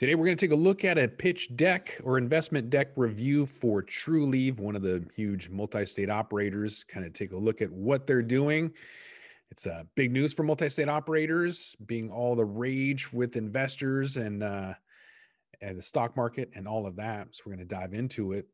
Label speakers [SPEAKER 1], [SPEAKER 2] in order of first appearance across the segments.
[SPEAKER 1] Today, we're going to take a look at a pitch deck or investment deck review for Trulieve, one of the huge multi state operators. Kind of take a look at what they're doing. It's uh, big news for multi state operators, being all the rage with investors and, uh, and the stock market and all of that. So, we're going to dive into it.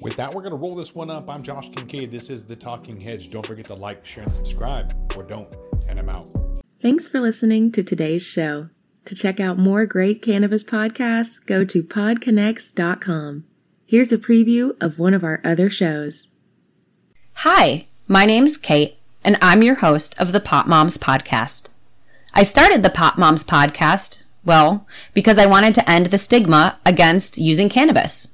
[SPEAKER 1] With that, we're going to roll this one up. I'm Josh Kincaid. This is The Talking Hedge. Don't forget to like, share, and subscribe, or don't, and I'm out.
[SPEAKER 2] Thanks for listening to today's show. To check out more great cannabis podcasts, go to podconnects.com. Here's a preview of one of our other shows.
[SPEAKER 3] Hi, my name's Kate, and I'm your host of the Pot Moms Podcast. I started the Pot Moms Podcast, well, because I wanted to end the stigma against using cannabis,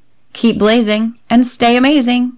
[SPEAKER 3] Keep blazing and stay amazing.